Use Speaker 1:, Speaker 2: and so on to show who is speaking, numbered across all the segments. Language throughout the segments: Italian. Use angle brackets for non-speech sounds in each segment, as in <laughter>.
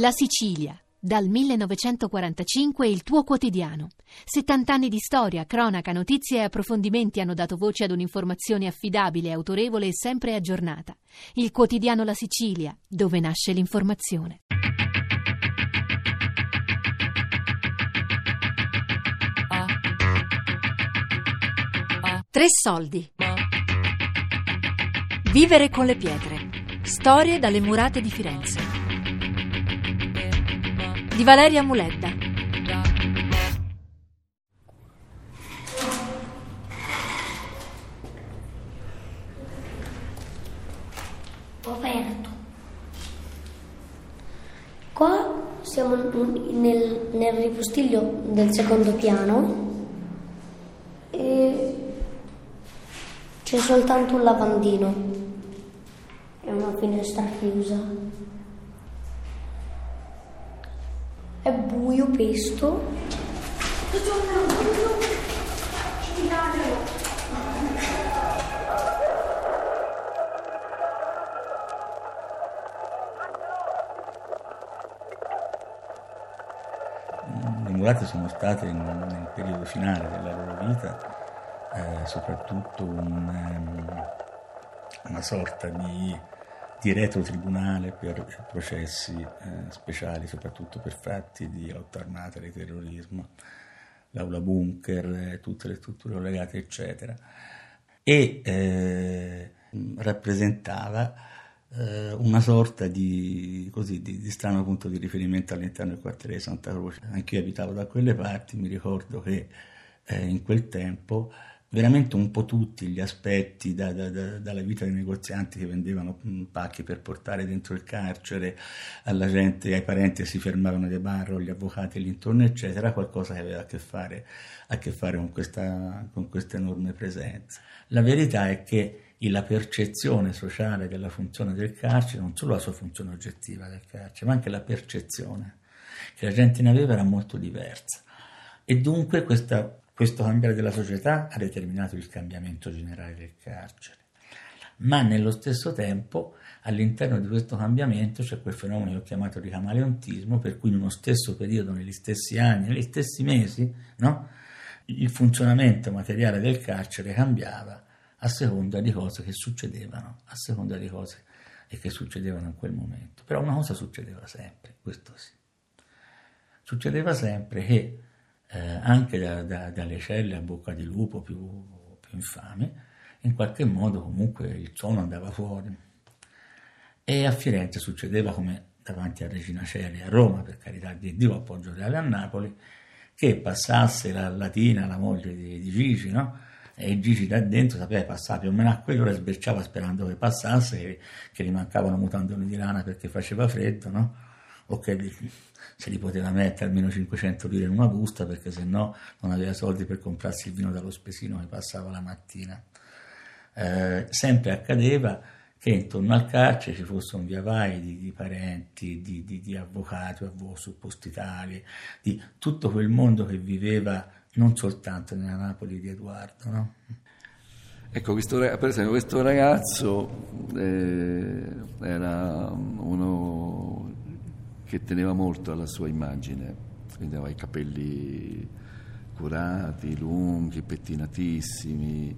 Speaker 1: La Sicilia. Dal 1945 il tuo quotidiano. 70 anni di storia, cronaca, notizie e approfondimenti hanno dato voce ad un'informazione affidabile, autorevole e sempre aggiornata. Il quotidiano La Sicilia, dove nasce l'informazione. Tre soldi. Vivere con le pietre. Storie dalle murate di Firenze. Di Valeria Muledda.
Speaker 2: Aperto. Qua siamo nel, nel ripostiglio del secondo piano e c'è soltanto un lavandino e una finestra chiusa. È buio pesto.
Speaker 3: Le murate sono state nel periodo finale della loro vita eh, soprattutto un, um, una sorta di, di retrotribunale per processi eh, speciali, soprattutto per fatti di lotta armata, di terrorismo, l'aula bunker, tutte le strutture collegate, eccetera. E eh, rappresentava eh, una sorta di, così, di, di, strano punto di riferimento all'interno del quartiere di Santa Croce. Anch'io abitavo da quelle parti, mi ricordo che eh, in quel tempo veramente un po' tutti gli aspetti da, da, da, dalla vita dei negozianti che vendevano mm, pacchi per portare dentro il carcere alla gente, ai parenti che si fermavano dei bar, gli avvocati l'intorno eccetera, qualcosa che aveva a che fare, a che fare con, questa, con questa enorme presenza. La verità è che la percezione sociale della funzione del carcere, non solo la sua funzione oggettiva del carcere, ma anche la percezione che la gente ne aveva era molto diversa. E dunque questa questo cambiare della società ha determinato il cambiamento generale del carcere, ma nello stesso tempo all'interno di questo cambiamento c'è quel fenomeno che ho chiamato di camaleontismo, per cui in uno stesso periodo, negli stessi anni, negli stessi mesi, no? il funzionamento materiale del carcere cambiava a seconda di cose che succedevano, a seconda di cose che succedevano in quel momento. Però una cosa succedeva sempre, questo sì. Succedeva sempre che eh, anche da, da, dalle celle a bocca di lupo più, più infami, in qualche modo comunque il suono andava fuori. E a Firenze succedeva come davanti a Regina Celi, a Roma, per carità di Dio, a Reale a Napoli, che passasse la Latina, la moglie di, di Gigi, no? E Gigi da dentro sapeva passare più o meno a quell'ora sberciava sperando che passasse, che gli mancavano mutandoni di lana perché faceva freddo, no? O se li poteva mettere almeno 500 lire in una busta perché se no non aveva soldi per comprarsi il vino dallo spesino che passava la mattina. Eh, sempre accadeva che intorno al carcere ci fosse un via vai di, di parenti, di, di, di avvocati, avvocati suppostitari, di tutto quel mondo che viveva non soltanto nella Napoli di Edoardo. No?
Speaker 4: Ecco, questo, per esempio questo ragazzo eh, era uno che teneva molto alla sua immagine, aveva i capelli curati, lunghi, pettinatissimi,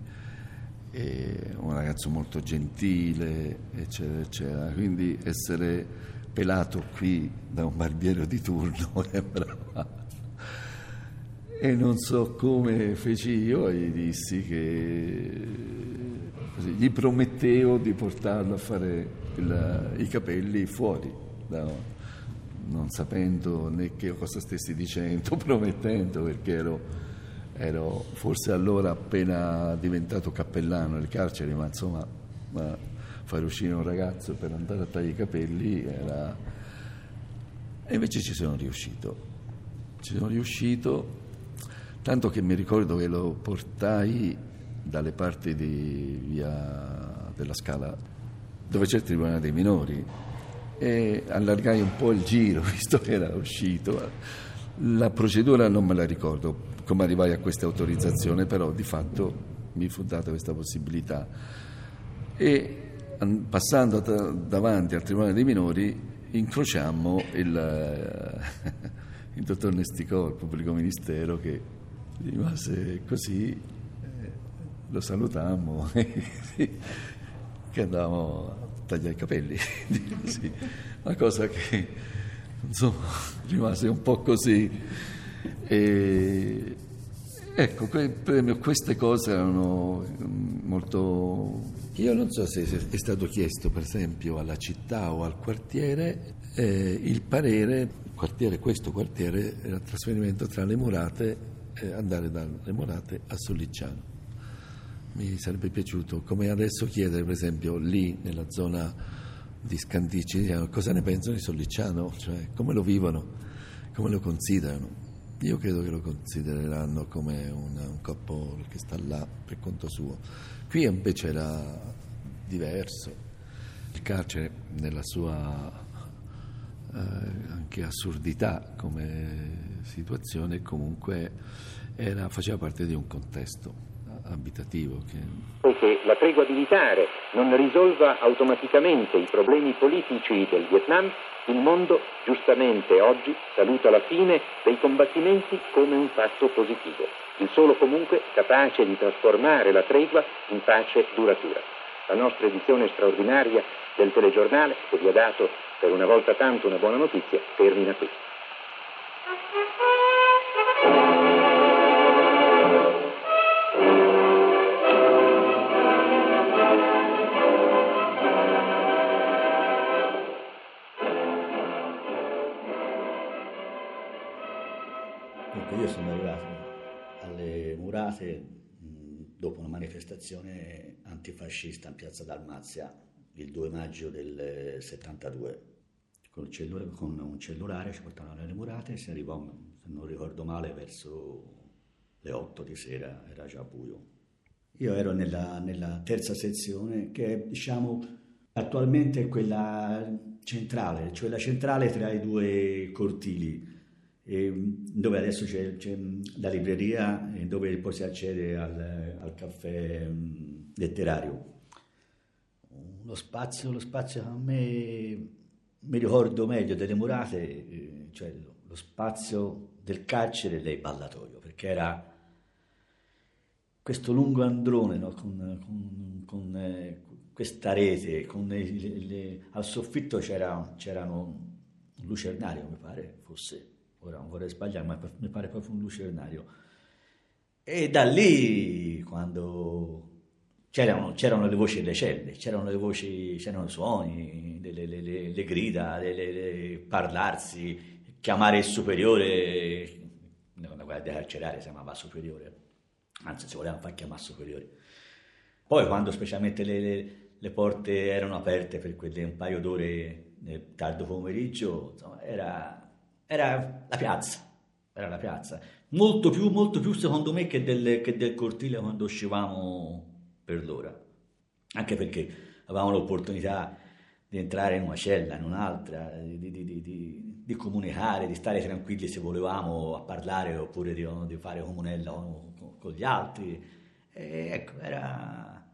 Speaker 4: un ragazzo molto gentile, eccetera, eccetera. Quindi essere pelato qui da un barbiere di turno <laughs> sembrava. E non so come feci io e gli dissi che gli promettevo di portarlo a fare il, i capelli fuori da, non sapendo né che cosa stessi dicendo, <laughs> promettendo, perché ero, ero forse allora appena diventato cappellano nel carcere, ma insomma ma fare uscire un ragazzo per andare a tagliare i capelli era... E invece ci sono riuscito. Ci sono riuscito, tanto che mi ricordo che lo portai dalle parti di via della Scala, dove c'è il Tribunale dei Minori, e allargai un po' il giro, <laughs> visto che era uscito. La procedura non me la ricordo, come arrivai a questa autorizzazione, però di fatto mi fu data questa possibilità. E passando davanti al Tribunale dei Minori, incrociammo il, <laughs> il dottor Nesticò, il pubblico ministero, che rimase così, eh, lo salutammo, <laughs> che andavamo a tagliare i capelli, <laughs> sì, una cosa che insomma rimase un po' così. E, ecco, queste cose erano mm, molto... Io non so se è stato chiesto, per esempio, alla città o al quartiere eh, il parere, quartiere, questo quartiere, era trasferimento tra le murate, eh, andare dalle murate a Sollicciano. Mi sarebbe piaciuto, come adesso chiedere, per esempio, lì nella zona di Scandicci, cosa ne pensano di Sollicciano, cioè come lo vivono, come lo considerano. Io credo che lo considereranno come un, un corpo che sta là per conto suo. Qui invece era diverso. Il carcere nella sua eh, anche assurdità come situazione comunque era, faceva parte di un contesto abitativo che
Speaker 5: che la tregua militare non risolva automaticamente i problemi politici del Vietnam il mondo, giustamente oggi, saluta la fine dei combattimenti come un fatto positivo, il solo comunque capace di trasformare la tregua in pace duratura. La nostra edizione straordinaria del telegiornale, che vi ha dato per una volta tanto una buona notizia, termina qui.
Speaker 6: Murate dopo una manifestazione antifascista in piazza Dalmazia il 2 maggio del 72. Con, cellula, con un cellulare ci portavano alle murate e si arrivò, se non ricordo male, verso le 8 di sera, era già buio. Io ero nella, nella terza sezione che diciamo attualmente è quella centrale, cioè la centrale tra i due cortili dove adesso c'è, c'è, la libreria dove poi si accede al, al caffè letterario. Lo spazio, lo spazio a me mi ricordo meglio delle murate, eh, cioè lo spazio del carcere del ballatoio, perché era questo lungo androne no? con, con, con eh, questa rete, con le, le, al soffitto c'era, c'erano un lucernario, mi pare fosse ora non vorrei sbagliare, ma mi pare proprio un lucernario. E da lì, quando c'erano, c'erano le voci delle celle, c'erano le voci, c'erano i suoni, le, le, le, le grida, le, parlarsi, chiamare il superiore, una guardia carceraria si chiamava superiore, anzi si voleva far chiamare superiore. Poi quando specialmente le, porte erano aperte per quelle un paio d'ore nel tardo pomeriggio, insomma, era era la piazza, era la piazza. Molto più, molto più secondo me che del, che del cortile quando uscivamo per l'ora. Anche perché avevamo l'opportunità di entrare in una cella, in un'altra, di, di, di, di, comunicare, di stare tranquilli se volevamo a parlare oppure di, fare comunella con, con, gli altri. E ecco, era,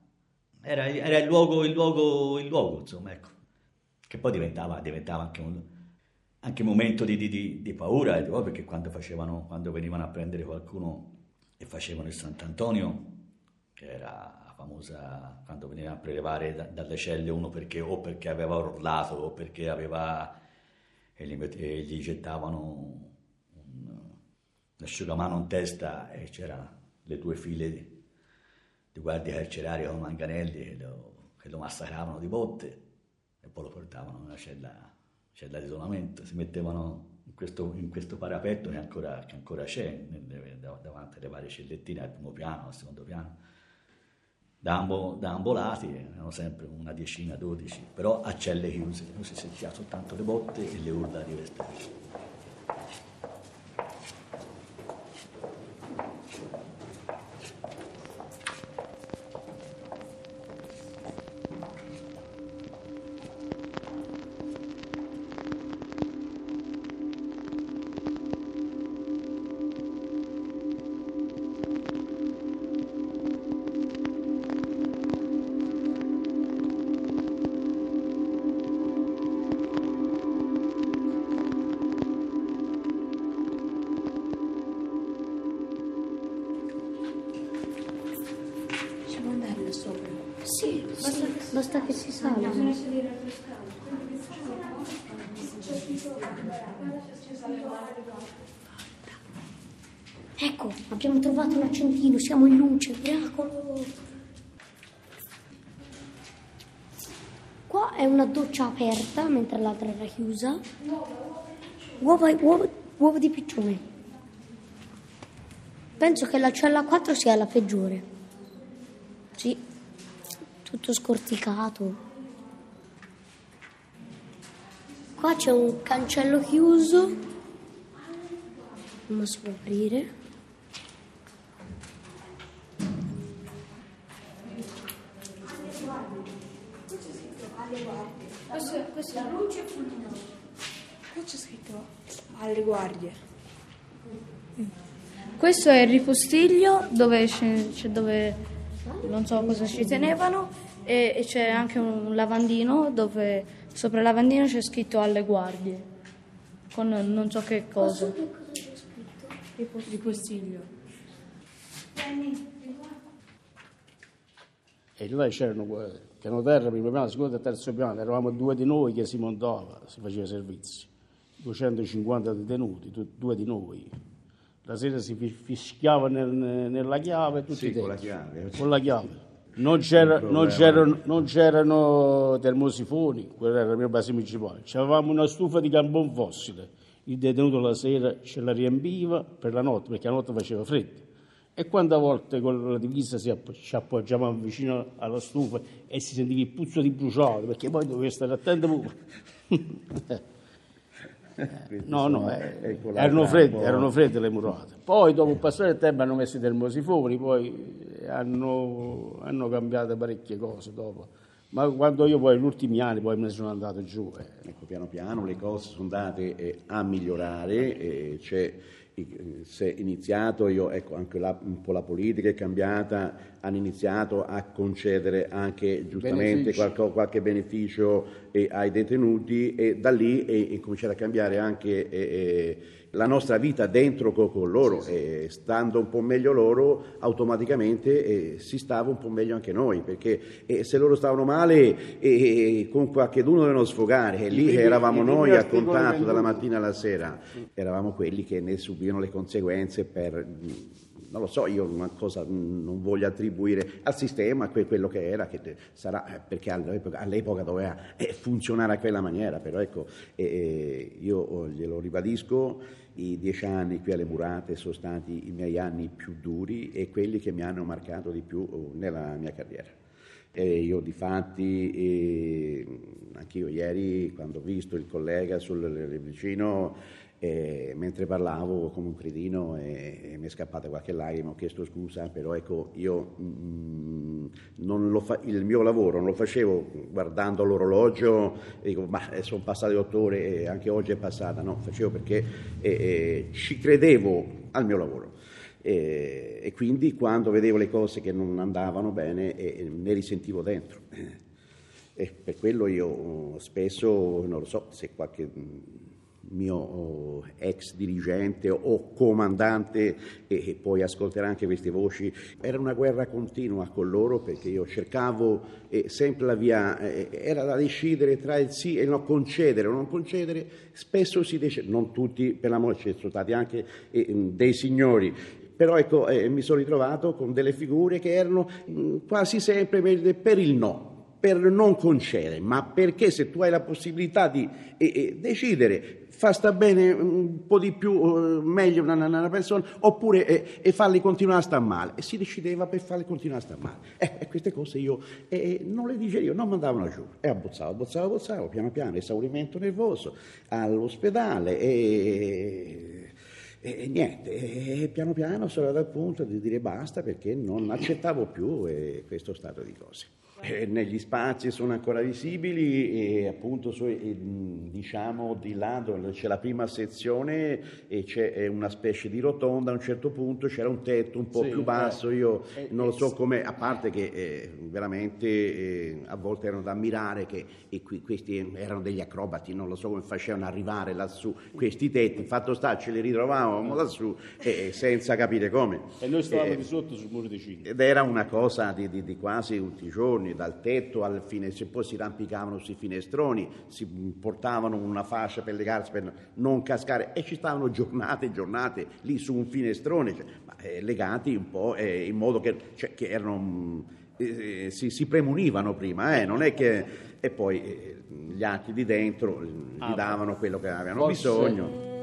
Speaker 6: era, era il, luogo, il, luogo, il luogo, insomma, ecco. Che poi diventava, diventava anche un, anche momento di, di, di paura, oh, perché quando, facevano, quando venivano a prendere qualcuno e facevano il Sant'Antonio, che era la famosa, quando venivano a prelevare da, dalle celle uno perché, o perché aveva urlato o perché aveva, e gli, e gli gettavano un, un asciugamano in testa e c'erano le due file di, di guardie carcerari con manganelli che lo, che lo massacravano di botte e poi lo portavano in una cella c'è l'isolamento, si mettevano in questo, in questo parapetto che ancora, che ancora c'è davanti alle varie cellettine al primo piano, al secondo piano. Da, ambo, da ambolati erano sempre una decina, dodici, però a celle chiuse, non si sentiva soltanto le botte e le urla di esterni.
Speaker 2: Basta che si sale. Ecco, abbiamo trovato un accendino, siamo in luce, miracolo. Qua è una doccia aperta, mentre l'altra era chiusa. Uova, uova, uova di piccione. Penso che la cella 4 sia la peggiore. Tutto scorticato. Qua c'è un cancello chiuso. Non si può aprire.
Speaker 7: Questo, questa è la luce fulminante. Qua c'è scritto alle guardie. Questo è il ripostiglio dove, dove non so cosa ci tenevano e, e c'è anche un lavandino dove sopra il lavandino c'è scritto alle guardie con non so che cosa. Ripostiglio.
Speaker 8: E là c'erano que- piano terra, primo piano, secondo e terzo piano, eravamo due di noi che si montava, si faceva servizio. 250 detenuti, due di noi. La sera si fi- fischiava nel- nella chiave, tutti
Speaker 9: Sì, con la chiave.
Speaker 8: Con la chiave. Non, c'era- non c'erano, non c'erano termosifoni, quello era il mio base principale. C'avevamo una stufa di carbon fossile. Il detenuto la sera ce la riempiva per la notte, perché la notte faceva freddo. E quante volte con la divisa si app- ci appoggiavamo vicino alla stufa e si sentiva il puzzo di bruciato, perché poi dovevi stare attento pure. <laughs> No, no, eh, erano fredde,
Speaker 9: un
Speaker 8: erano fredde le murate. Poi dopo il passare del tempo hanno messo i termosifoni, poi hanno, hanno cambiato parecchie cose dopo. Ma quando io poi, negli ultimi anni, poi me ne sono andato giù. eh.
Speaker 9: Ecco, piano piano le cose sono andate eh, a migliorare, e c'è, eh, si è iniziato, io, ecco, anche là un po' la politica è cambiata, hanno iniziato a concedere anche giustamente qualco- qualche beneficio eh, ai detenuti e da lì è, è cominciato a cambiare anche eh, eh, la nostra vita dentro co- con, loro. E stando un po' meglio loro automaticamente eh, si stava un po' meglio anche noi perché eh, se loro stavano male eh, con qualcheduno dovevano sfogare. E lì
Speaker 8: primi-
Speaker 9: eravamo noi a contatto dalla mattina alla sera. Eravamo quelli che ne subivano le conseguenze per non lo so, io una cosa non voglio attribuire al sistema, quello che era, che sarà eh, perché all'epoca, all'epoca doveva eh, funzionare a quella maniera, però ecco, eh, io oh, glielo ribadisco, i dieci anni qui alle Murate sono stati i miei anni più duri e quelli che mi hanno marcato di più oh, nella mia carriera. E io di fatti, eh, anch'io ieri quando ho visto il collega sul vicino, eh, mentre parlavo come un cretino e, e mi è scappata qualche lacrima, ho chiesto scusa, però ecco io mm, non lo fa- il mio lavoro non lo facevo guardando l'orologio e dico ma eh, sono passate otto ore e anche oggi è passata, no, facevo perché eh, eh, ci credevo al mio lavoro. E, e quindi quando vedevo le cose che non andavano bene eh, ne risentivo dentro. E per quello io spesso, non lo so, se qualche mm, mio oh, ex dirigente o comandante e, poi ascolterà anche queste voci, era una guerra continua con loro perché io cercavo sempre la via, era da decidere tra il sì e il no, concedere o non concedere, spesso si decide, non tutti per l'amore, ci sono stati anche eh, dei signori. Però ecco, eh, mi sono ritrovato con delle figure che erano mh, quasi sempre per il no, per non concedere, ma perché se tu hai la possibilità di eh, eh, decidere, fa sta bene un po' di più, eh, meglio una, una- persona, oppure eh, e farli continuare a star male. E si decideva per farli continuare a star male. Eh, e queste cose io eh, non le digerivo, non mi andavano giù. E abbozzavo, abbozzavo, abbozzavo, piano piano, esaurimento nervoso, all'ospedale e... E niente, e piano piano sono arrivato al punto di dire basta perché non accettavo più eh, questo stato di cose. Eh, negli spazi sono ancora visibili e appunto su- eh, mh, diciamo di là dove c'è la prima sezione e c'è eh, una specie di rotonda, a un certo punto c'era un tetto un po'
Speaker 8: Sì,
Speaker 9: più basso,
Speaker 8: eh.
Speaker 9: io
Speaker 8: Eh,
Speaker 9: non lo
Speaker 8: eh,
Speaker 9: so come, a parte che eh, veramente eh, a volte erano da ammirare che e qui- questi erano degli acrobati, non lo so come facevano arrivare lassù questi tetti, fatto sta ce li ritrovavamo lassù eh, senza capire come.
Speaker 8: E noi stavamo
Speaker 9: Eh,
Speaker 8: di sotto sul muro di Cina.
Speaker 9: ed era una cosa di, di- di quasi tutti i giorni. Giorni, dal tetto al finestrino, poi si rampicavano sui finestroni, si portavano una fascia per legarsi per non cascare e ci stavano giornate e giornate lì su un finestrone, cioè, ma, eh, legati un po' eh, in modo che, cioè, che erano, eh, si, si, premunivano prima, eh, non è che... E poi eh, gli altri di dentro gli ah, davano quello che avevano forse... bisogno.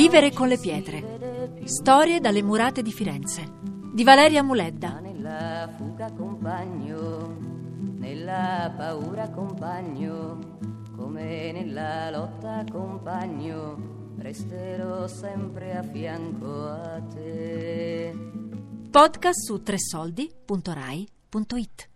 Speaker 1: Vivere con le pietre. Storie dalle murate di Firenze. Di Valeria Muledda.
Speaker 10: Nella fuga compagno, nella paura compagno, come nella lotta compagno, resterò sempre a fianco a te.
Speaker 1: Podcast su tresoldi.rai.it